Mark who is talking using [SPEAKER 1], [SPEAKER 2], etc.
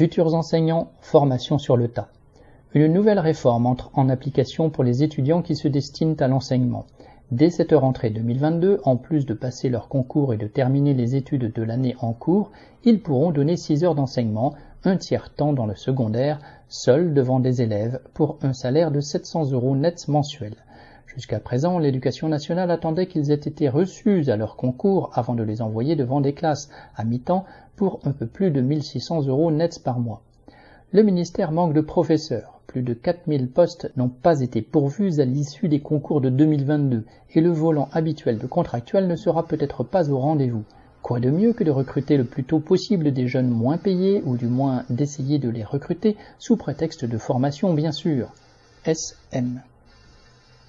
[SPEAKER 1] Futurs enseignants, formation sur le tas. Une nouvelle réforme entre en application pour les étudiants qui se destinent à l'enseignement. Dès cette rentrée 2022, en plus de passer leur concours et de terminer les études de l'année en cours, ils pourront donner 6 heures d'enseignement, un tiers temps dans le secondaire, seuls devant des élèves, pour un salaire de 700 euros nets mensuels. Jusqu'à présent, l'éducation nationale attendait qu'ils aient été reçus à leur concours avant de les envoyer devant des classes à mi-temps pour un peu plus de 1600 euros nets par mois. Le ministère manque de professeurs. Plus de 4000 postes n'ont pas été pourvus à l'issue des concours de 2022 et le volant habituel de contractuels ne sera peut-être pas au rendez-vous. Quoi de mieux que de recruter le plus tôt possible des jeunes moins payés ou du moins d'essayer de les recruter sous prétexte de formation bien sûr. SM